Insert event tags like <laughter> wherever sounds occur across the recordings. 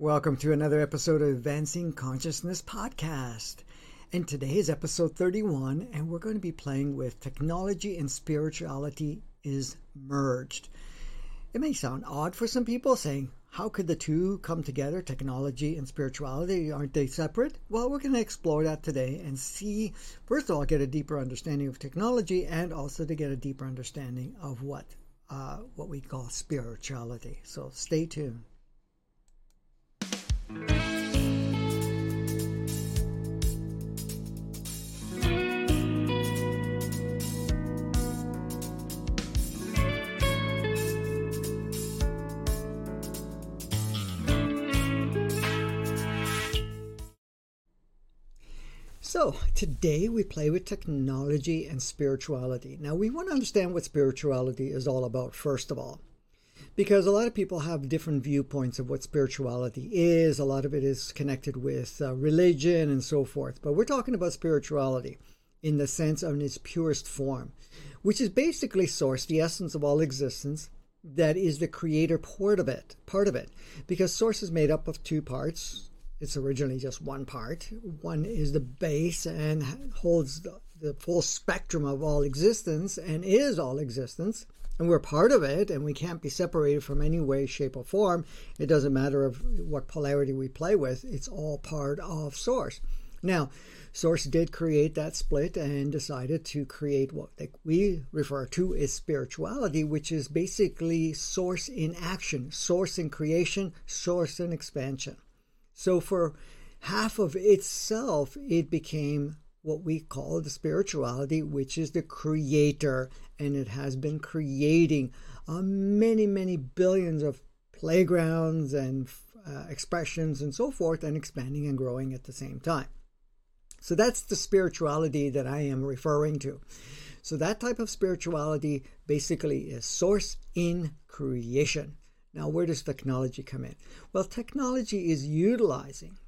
Welcome to another episode of Advancing Consciousness Podcast. And today is episode 31, and we're going to be playing with technology and spirituality is merged. It may sound odd for some people saying, how could the two come together, technology and spirituality? Aren't they separate? Well, we're going to explore that today and see, first of all, get a deeper understanding of technology and also to get a deeper understanding of what, uh, what we call spirituality. So stay tuned. So, today we play with technology and spirituality. Now, we want to understand what spirituality is all about, first of all because a lot of people have different viewpoints of what spirituality is. A lot of it is connected with uh, religion and so forth. But we're talking about spirituality in the sense of its purest form, which is basically source, the essence of all existence, that is the creator part of it, part of it. Because source is made up of two parts. It's originally just one part. One is the base and holds the, the full spectrum of all existence and is all existence and we're part of it and we can't be separated from any way shape or form. It doesn't matter of what polarity we play with. It's all part of source. Now source did create that split and decided to create what we refer to as spirituality which is basically source in action source in creation source in expansion. So for half of itself it became what we call the spirituality, which is the creator and it has been creating uh, many, many billions of playgrounds and uh, expressions and so forth, and expanding and growing at the same time. So that's the spirituality that I am referring to. So that type of spirituality basically is source in creation. Now, where does technology come in? Well, technology is utilizing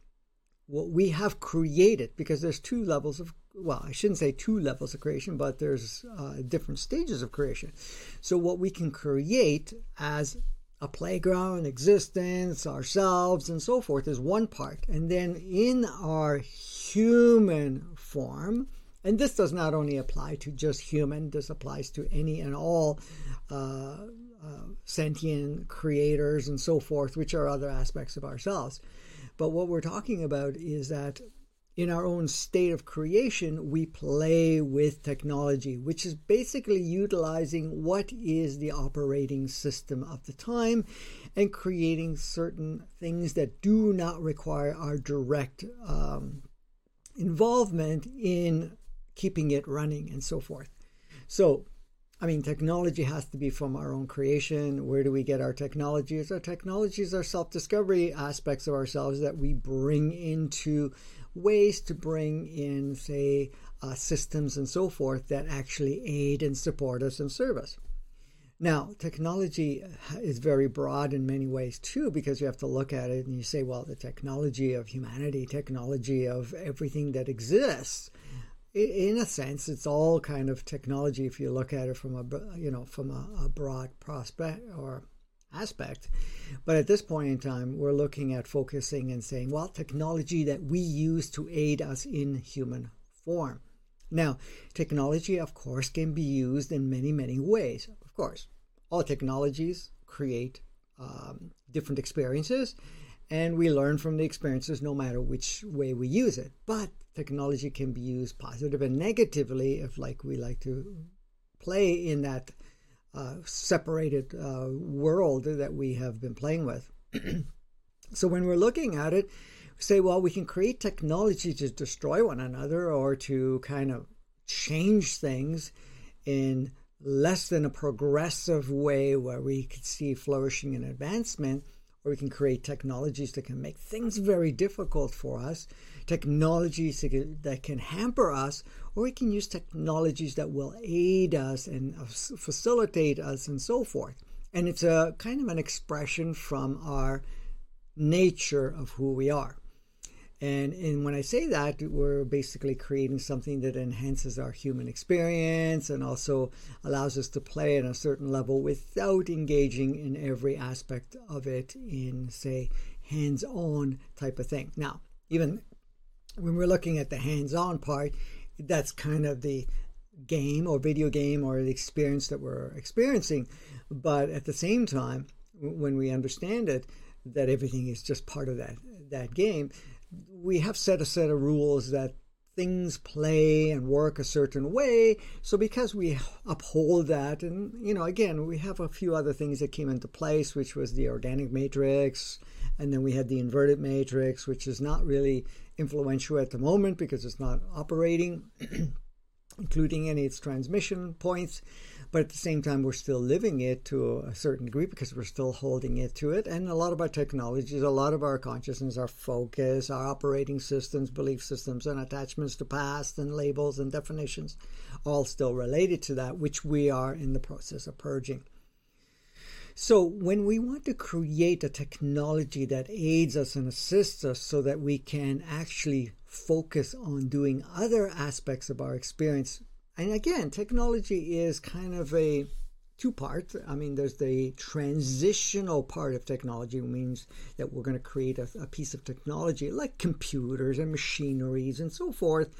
what we have created because there's two levels of well, I shouldn't say two levels of creation, but there's uh, different stages of creation. So, what we can create as a playground, existence, ourselves, and so forth is one part. And then in our human form, and this does not only apply to just human, this applies to any and all uh, uh, sentient creators and so forth, which are other aspects of ourselves. But what we're talking about is that in our own state of creation, we play with technology, which is basically utilizing what is the operating system of the time and creating certain things that do not require our direct um, involvement in keeping it running and so forth. So, I mean, technology has to be from our own creation. Where do we get our technologies? Our technologies are self discovery aspects of ourselves that we bring into ways to bring in, say, uh, systems and so forth that actually aid and support us and serve us. Now, technology is very broad in many ways too, because you have to look at it and you say, well, the technology of humanity, technology of everything that exists. In a sense, it's all kind of technology if you look at it from a you know from a, a broad prospect or aspect. But at this point in time, we're looking at focusing and saying, well, technology that we use to aid us in human form. Now, technology, of course, can be used in many, many ways. Of course, all technologies create um, different experiences, and we learn from the experiences no matter which way we use it. But technology can be used positive and negatively if, like, we like to play in that uh, separated uh, world that we have been playing with. <clears throat> so when we're looking at it, we say, well, we can create technology to destroy one another or to kind of change things in less than a progressive way where we could see flourishing and advancement, or we can create technologies that can make things very difficult for us, technologies that can hamper us, or we can use technologies that will aid us and uh, facilitate us and so forth. And it's a kind of an expression from our nature of who we are. And, and when I say that, we're basically creating something that enhances our human experience and also allows us to play at a certain level without engaging in every aspect of it in, say, hands on type of thing. Now, even when we're looking at the hands on part, that's kind of the game or video game or the experience that we're experiencing. But at the same time, when we understand it, that everything is just part of that that game, we have set a set of rules that things play and work a certain way. So because we uphold that, and you know, again, we have a few other things that came into place, which was the organic matrix, and then we had the inverted matrix, which is not really influential at the moment because it's not operating, <clears throat> including any its transmission points. But at the same time, we're still living it to a certain degree because we're still holding it to it. And a lot of our technologies, a lot of our consciousness, our focus, our operating systems, belief systems, and attachments to past and labels and definitions, all still related to that, which we are in the process of purging. So, when we want to create a technology that aids us and assists us so that we can actually focus on doing other aspects of our experience and again, technology is kind of a two part. I mean, there's the transitional part of technology, means that we're going to create a, a piece of technology like computers and machineries and so forth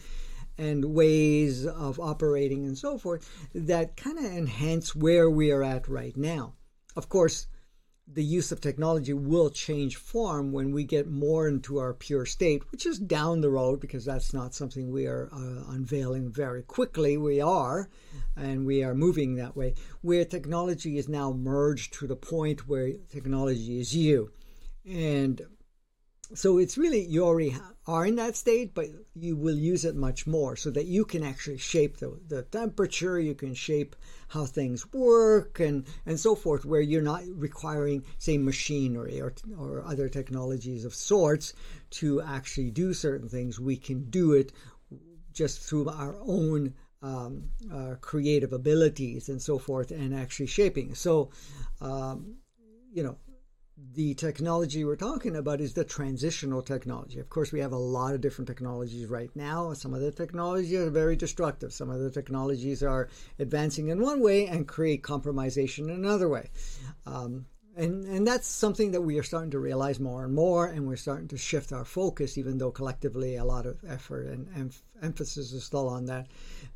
and ways of operating and so forth that kind of enhance where we are at right now. Of course, the use of technology will change form when we get more into our pure state, which is down the road because that's not something we are uh, unveiling very quickly. We are, and we are moving that way, where technology is now merged to the point where technology is you. And so it's really you already are in that state, but you will use it much more so that you can actually shape the, the temperature, you can shape how things work and, and so forth, where you're not requiring, say, machinery or, or other technologies of sorts to actually do certain things. We can do it just through our own um, uh, creative abilities and so forth and actually shaping. So, um, you know, the technology we're talking about is the transitional technology. Of course, we have a lot of different technologies right now. Some of the technologies are very destructive. Some of the technologies are advancing in one way and create compromisation in another way. Um, and and that's something that we are starting to realize more and more and we're starting to shift our focus even though collectively a lot of effort and, and emphasis is still on that.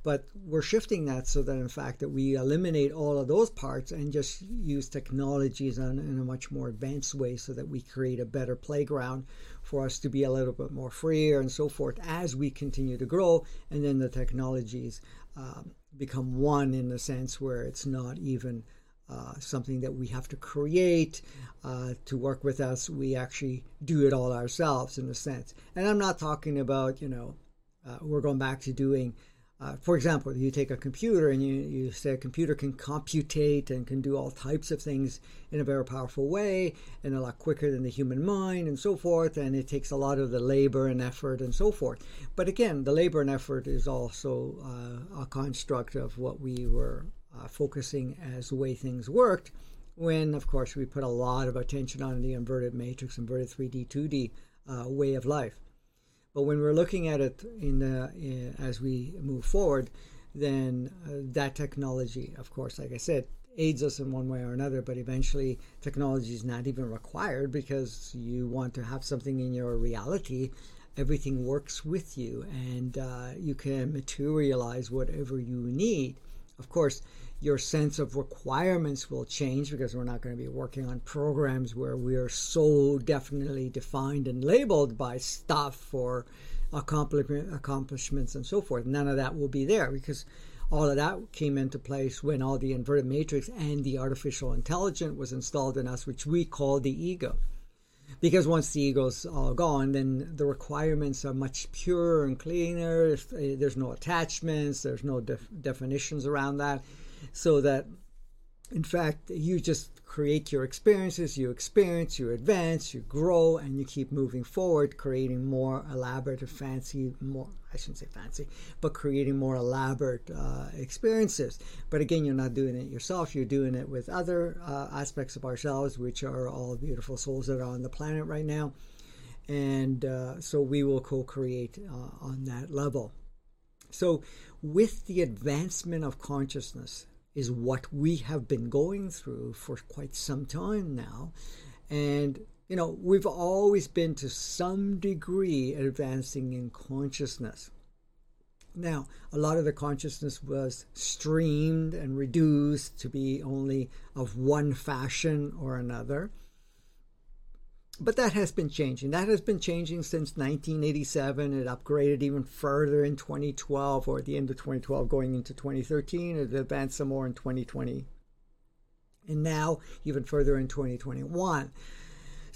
But we're shifting that so that in fact that we eliminate all of those parts and just use technologies in, in a much more advanced way so that we create a better playground for us to be a little bit more freer and so forth as we continue to grow. And then the technologies um, become one in the sense where it's not even uh, something that we have to create uh, to work with us. We actually do it all ourselves in a sense. And I'm not talking about, you know, uh, we're going back to doing, uh, for example, you take a computer and you, you say a computer can computate and can do all types of things in a very powerful way and a lot quicker than the human mind and so forth. And it takes a lot of the labor and effort and so forth. But again, the labor and effort is also uh, a construct of what we were uh, focusing as the way things worked when, of course, we put a lot of attention on the inverted matrix, inverted 3D, 2D uh, way of life. But when we're looking at it in the in, as we move forward, then uh, that technology, of course, like I said, aids us in one way or another. But eventually, technology is not even required because you want to have something in your reality. Everything works with you, and uh, you can materialize whatever you need. Of course, your sense of requirements will change because we're not going to be working on programs where we are so definitely defined and labeled by stuff or accomplishments and so forth. None of that will be there because all of that came into place when all the inverted matrix and the artificial intelligence was installed in us, which we call the ego. Because once the ego's all gone, then the requirements are much purer and cleaner. There's eh, no attachments, there's no def- definitions around that so that in fact you just create your experiences you experience you advance you grow and you keep moving forward creating more elaborate fancy more i shouldn't say fancy but creating more elaborate uh, experiences. But again you're not doing it yourself. You're doing it with other uh, aspects of ourselves which are all beautiful souls that are on the planet right now. And uh, so we will co-create uh, on that level. So with the advancement of consciousness is what we have been going through for quite some time now. And you know, we've always been to some degree advancing in consciousness. Now, a lot of the consciousness was streamed and reduced to be only of one fashion or another. But that has been changing. That has been changing since 1987. It upgraded even further in 2012 or at the end of 2012, going into 2013. It advanced some more in 2020. And now, even further in 2021.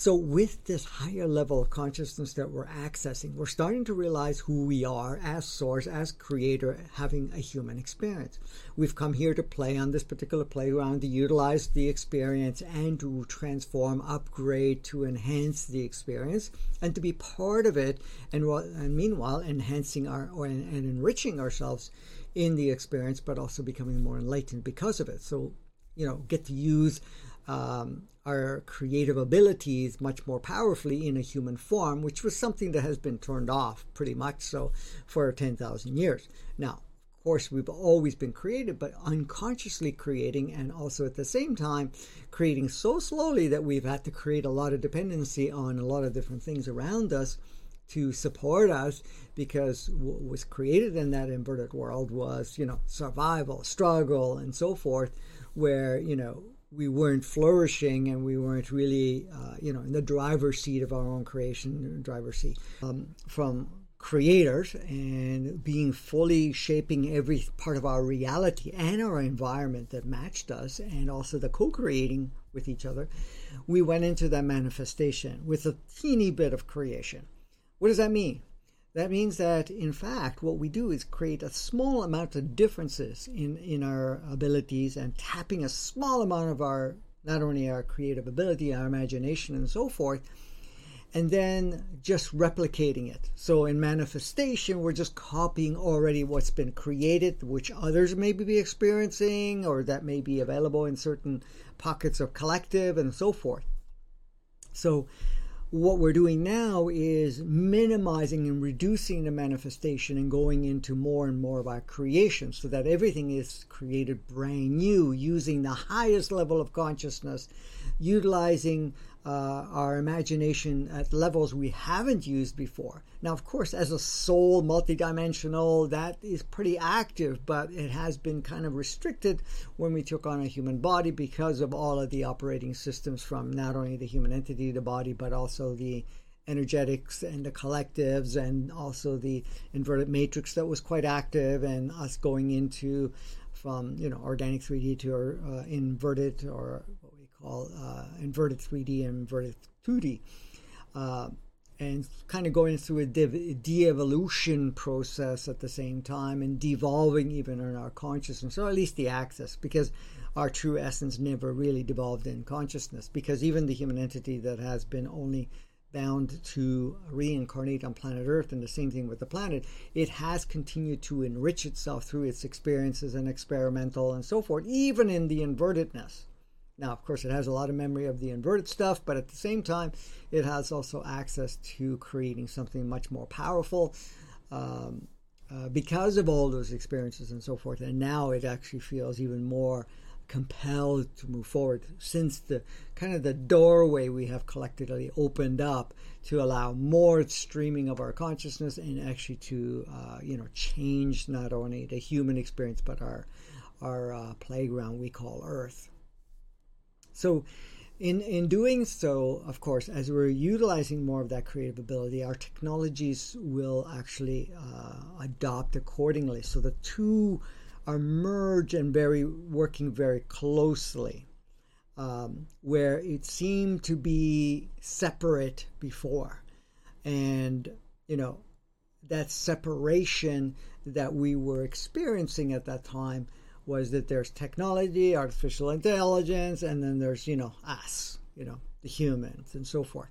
So, with this higher level of consciousness that we're accessing, we're starting to realize who we are as source, as creator, having a human experience. We've come here to play on this particular playground, to utilize the experience and to transform, upgrade, to enhance the experience, and to be part of it, and, and meanwhile, enhancing our or, and enriching ourselves in the experience, but also becoming more enlightened because of it. So, you know, get to use um, our creative abilities much more powerfully in a human form, which was something that has been turned off pretty much so for 10,000 years. Now, of course, we've always been creative, but unconsciously creating, and also at the same time, creating so slowly that we've had to create a lot of dependency on a lot of different things around us to support us because what was created in that inverted world was, you know, survival, struggle, and so forth, where, you know, we weren't flourishing and we weren't really, uh, you know, in the driver's seat of our own creation, driver's seat um, from creators and being fully shaping every part of our reality and our environment that matched us and also the co-creating with each other we went into that manifestation with a teeny bit of creation. What does that mean that means that, in fact, what we do is create a small amount of differences in, in our abilities and tapping a small amount of our, not only our creative ability, our imagination, and so forth, and then just replicating it. So in manifestation, we're just copying already what's been created, which others may be experiencing or that may be available in certain pockets of collective and so forth. So what we're doing now is minimizing and reducing the manifestation and going into more and more of our creation so that everything is created brand new using the highest level of consciousness, utilizing uh, our imagination at levels we haven't used before. Now, of course, as a soul, multidimensional, that is pretty active, but it has been kind of restricted when we took on a human body because of all of the operating systems from not only the human entity, the body, but also the energetics and the collectives and also the inverted matrix that was quite active and us going into from you know organic 3d to uh, inverted or uh, inverted 3D and inverted 2D. Uh, and kind of going through a de-evolution process at the same time and devolving even in our consciousness, or at least the axis, because our true essence never really devolved in consciousness. Because even the human entity that has been only bound to reincarnate on planet Earth, and the same thing with the planet, it has continued to enrich itself through its experiences and experimental and so forth, even in the invertedness. Now, of course, it has a lot of memory of the inverted stuff, but at the same time, it has also access to creating something much more powerful um, uh, because of all those experiences and so forth. And now it actually feels even more compelled to move forward since the kind of the doorway we have collectively opened up to allow more streaming of our consciousness and actually to uh, you know change not only the human experience but our our uh, playground we call Earth. So, in, in doing so, of course, as we're utilizing more of that creative ability, our technologies will actually uh, adopt accordingly. So the two are merged and very working very closely, um, where it seemed to be separate before, and you know that separation that we were experiencing at that time was that there's technology, artificial intelligence, and then there's, you know, us, you know, the humans and so forth,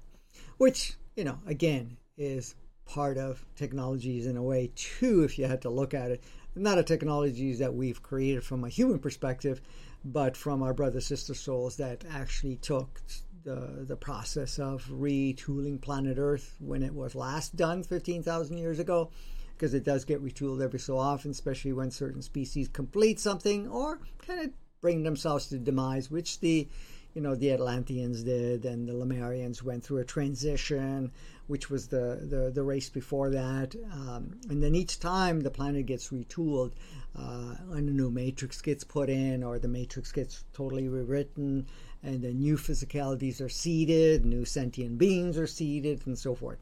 which, you know, again, is part of technologies in a way too, if you had to look at it. Not a technologies that we've created from a human perspective, but from our brother sister souls that actually took the the process of retooling planet Earth when it was last done 15,000 years ago because it does get retooled every so often, especially when certain species complete something or kind of bring themselves to demise, which the you know the Atlanteans did, and the Lemurians went through a transition, which was the the, the race before that. Um, and then each time the planet gets retooled, uh, and a new matrix gets put in, or the matrix gets totally rewritten, and the new physicalities are seeded, new sentient beings are seeded, and so forth.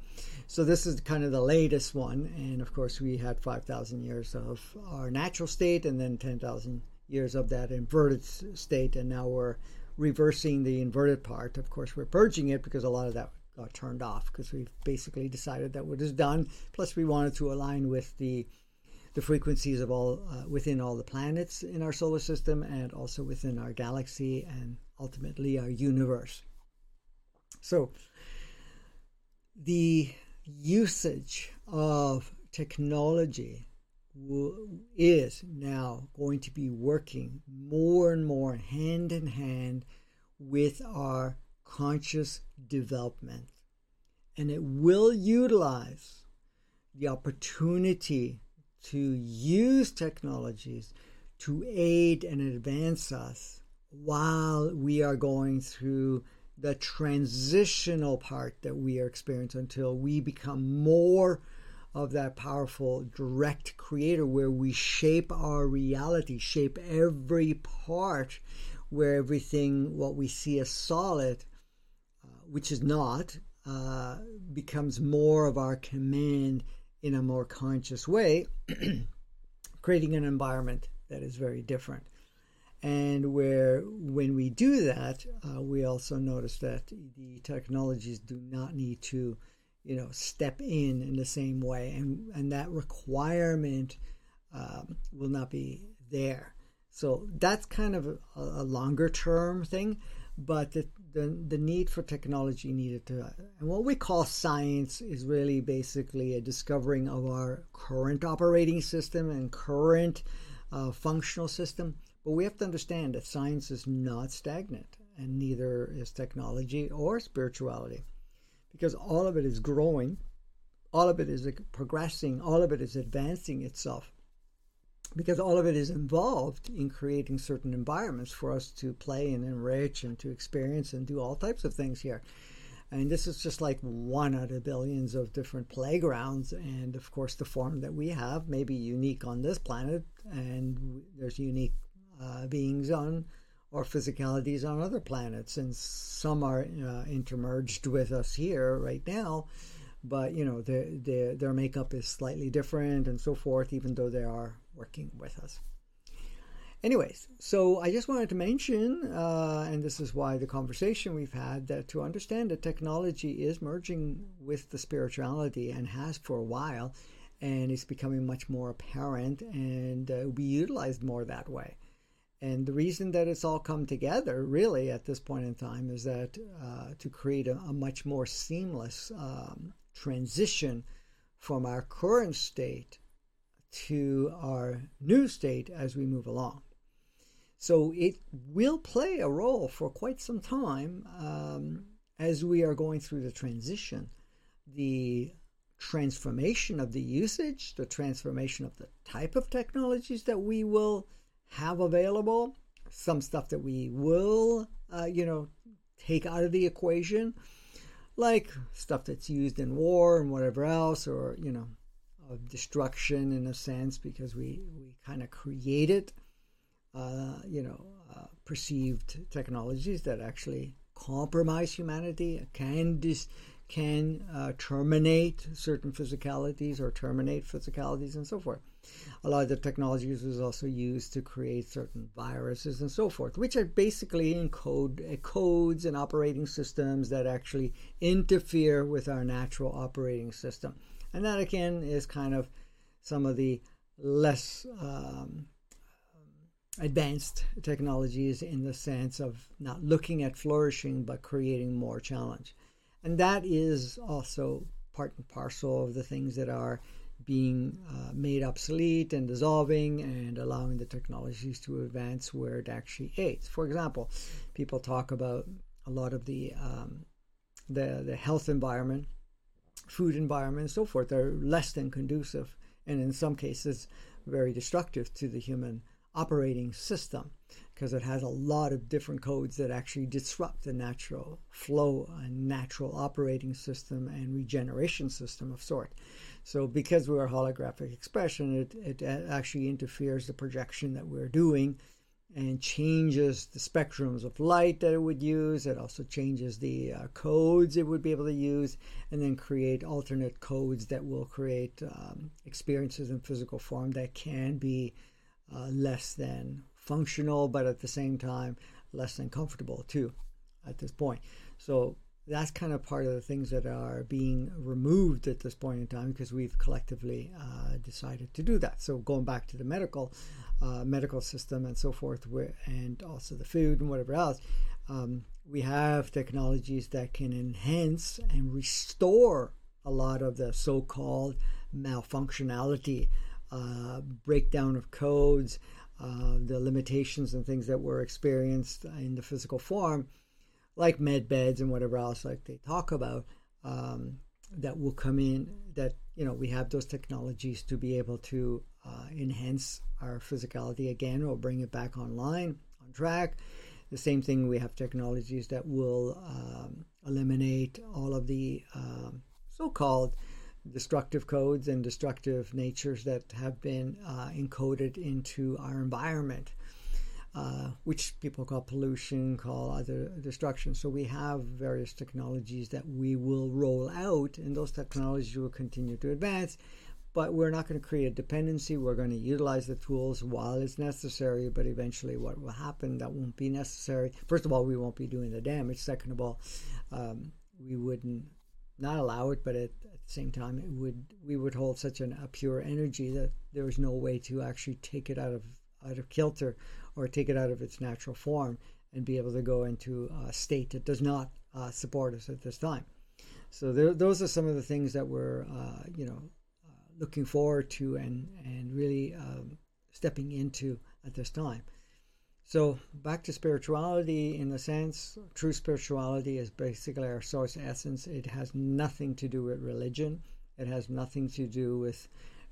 So this is kind of the latest one, and of course we had five thousand years of our natural state, and then ten thousand years of that inverted state, and now we're reversing the inverted part. Of course, we're purging it because a lot of that got turned off because we've basically decided that what is done. Plus, we wanted to align with the the frequencies of all uh, within all the planets in our solar system and also within our galaxy and ultimately our universe. So, the usage of technology is now going to be working more and more hand in hand with our conscious development. And it will utilize the opportunity to use technologies to aid and advance us while we are going through the transitional part that we are experiencing until we become more of that powerful direct creator where we shape our reality, shape every part where everything, what we see as solid, uh, which is not, uh, becomes more of our command in a more conscious way, <clears throat> creating an environment that is very different. And where, when we do that, uh, we also notice that the technologies do not need to you know step in in the same way. And and that requirement um, will not be there. So that's kind of a, a longer term thing but the, the, the need for technology needed to and what we call science is really basically a discovering of our current operating system and current uh, functional system but we have to understand that science is not stagnant and neither is technology or spirituality because all of it is growing, all of it is progressing, all of it is advancing itself. Because all of it is involved in creating certain environments for us to play and enrich and to experience and do all types of things here. And this is just like one out of billions of different playgrounds. And of course, the form that we have may be unique on this planet, and there's unique uh, beings on or physicalities on other planets, and some are uh, intermerged with us here right now. But you know, their, their their makeup is slightly different and so forth, even though they are working with us. Anyways, so I just wanted to mention, uh, and this is why the conversation we've had, that to understand that technology is merging with the spirituality and has for a while, and it's becoming much more apparent and uh, be utilized more that way. And the reason that it's all come together, really, at this point in time, is that uh, to create a, a, much more seamless um, transition from our current state to our new state as we move along. So it will play a role for quite some time um, as we are going through the transition. The transformation of the usage, the transformation of the type of technologies that we will have available, some stuff that we will, uh, you know, take out of the equation, like stuff that's used in war and whatever else, or, you know, of destruction in a sense, because we, we kind of created, uh, you know, uh, perceived technologies that actually compromise humanity, can dis- can uh, terminate certain physicalities or terminate physicalities and so forth. A lot of the technologies was also used to create certain viruses and so forth, which are basically encode uh, codes and operating systems that actually interfere with our natural operating system. And that again is kind of some of the less um, advanced technologies in the sense of not looking at flourishing but creating more challenge. And that is also part and parcel of the things that are being uh, made obsolete and dissolving and allowing the technologies to advance where it actually aids. For example, people talk about a lot of the um, the, the health environment, food environment, and so forth are less than conducive, and in some cases, very destructive to the human operating system. because it has a lot of different codes that actually disrupt the natural flow and natural operating system and regeneration system of sort. So because we're a holographic expression, it, it actually interferes the projection that we're doing and changes the spectrums of light that it would use. It also changes the uh, codes it would be able to use, and then create alternate codes that will create um, experiences in physical form that can be uh, less than functional, but at the same time, less than comfortable too at this point. So that's kind of part of the things that are being removed at this point in time because we've collectively uh, decided to do that. So going back to the medical uh, medical system and so forth, and also the food and whatever else, um, we have technologies that can enhance and restore a lot of the so-called malfunctionality, uh, breakdown of codes, uh, the limitations and things that were experienced in the physical form, like med beds and whatever else, like they talk about, um, that will come in. That you know we have those technologies to be able to uh, enhance our physicality again or bring it back online on track. The same thing, we have technologies that will um, eliminate all of the um, so-called destructive codes and destructive natures that have been uh, encoded into our environment, uh, which people call pollution, call other destruction. So we have various technologies that we will roll out, and those technologies will continue to advance. But we're not going to create a dependency. We're going to utilize the tools while it's necessary. But eventually, what will happen that won't be necessary. First of all, we won't be doing the damage. Second of all, um, we wouldn't not allow it, but at, at, the same time, it would we would hold such an, a pure energy that there was no way to actually take it out of out of kilter or take it out of its natural form and be able to go into a state that does not uh, support us at this time. So there, those are some of the things that we're uh, you know uh, looking forward to and and really um, stepping into at this time. So back to spirituality in the sense, true spirituality is basically our source essence. It has nothing to do with religion. It has nothing to do with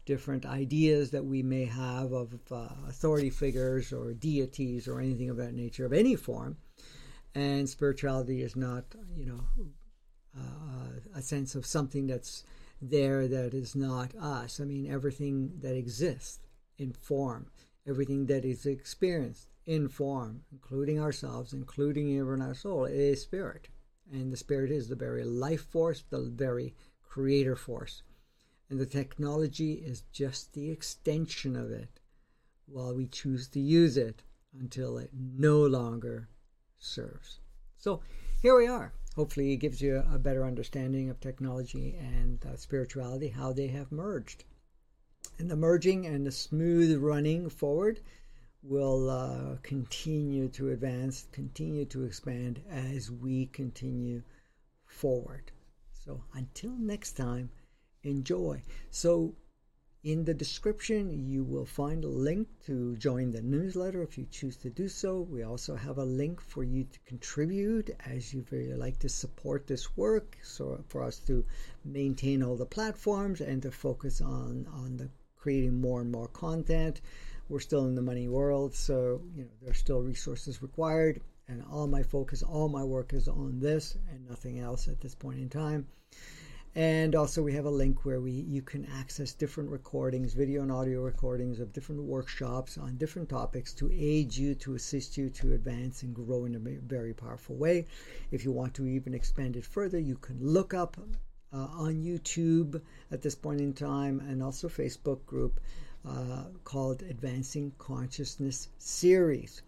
different ideas that we may have of uh, authority figures or deities or anything of that nature of any form. And spirituality is not, you know, uh, a sense of something that's there that is not us. I mean, everything that exists in form, everything that is experienced in form, including ourselves, including even our soul, is spirit. And the spirit is the very life force, the very creator force. And the technology is just the extension of it while we choose to use it until it no longer serves. So here we are. Hopefully, it gives you a better understanding of technology and uh, spirituality, how they have merged. And the merging and the smooth running forward will uh, continue to advance, continue to expand as we continue forward. So until next time, enjoy. So in the description, you will find a link to join the newsletter if you choose to do so. We also have a link for you to contribute as you very like to support this work. So for us to maintain all the platforms and to focus on on the creating more and more content we're still in the money world, so you know there's still resources required, and all my focus, all my work is on this and nothing else at this point in time. And also, we have a link where we you can access different recordings, video and audio recordings of different workshops on different topics to aid you, to assist you to advance and grow in a very powerful way. If you want to even expand it further, you can look up uh, on YouTube at this point in time and also Facebook group uh, called Advancing Consciousness series,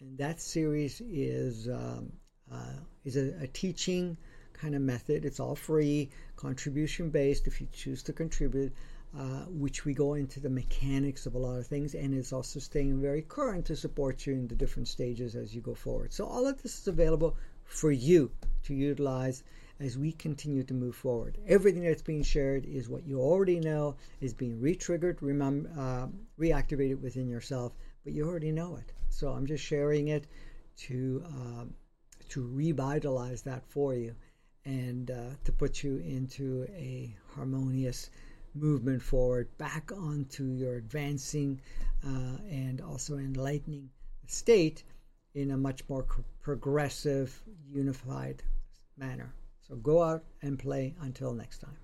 and that series is um, uh, is a, a, teaching kind of method. It's all free, contribution based. If you choose to contribute. Uh, which we go into the mechanics of a lot of things, and it's also staying very current to support you in the different stages as you go forward. So, all of this is available for you to utilize as we continue to move forward. Everything that's being shared is what you already know is being re-triggered, remember, uh, reactivated within yourself, but you already know it. So I'm just sharing it to um, to revitalize that for you and uh, to put you into a harmonious movement forward back onto your advancing uh, and also enlightening state in a much more progressive, unified manner. So go out and play until next time.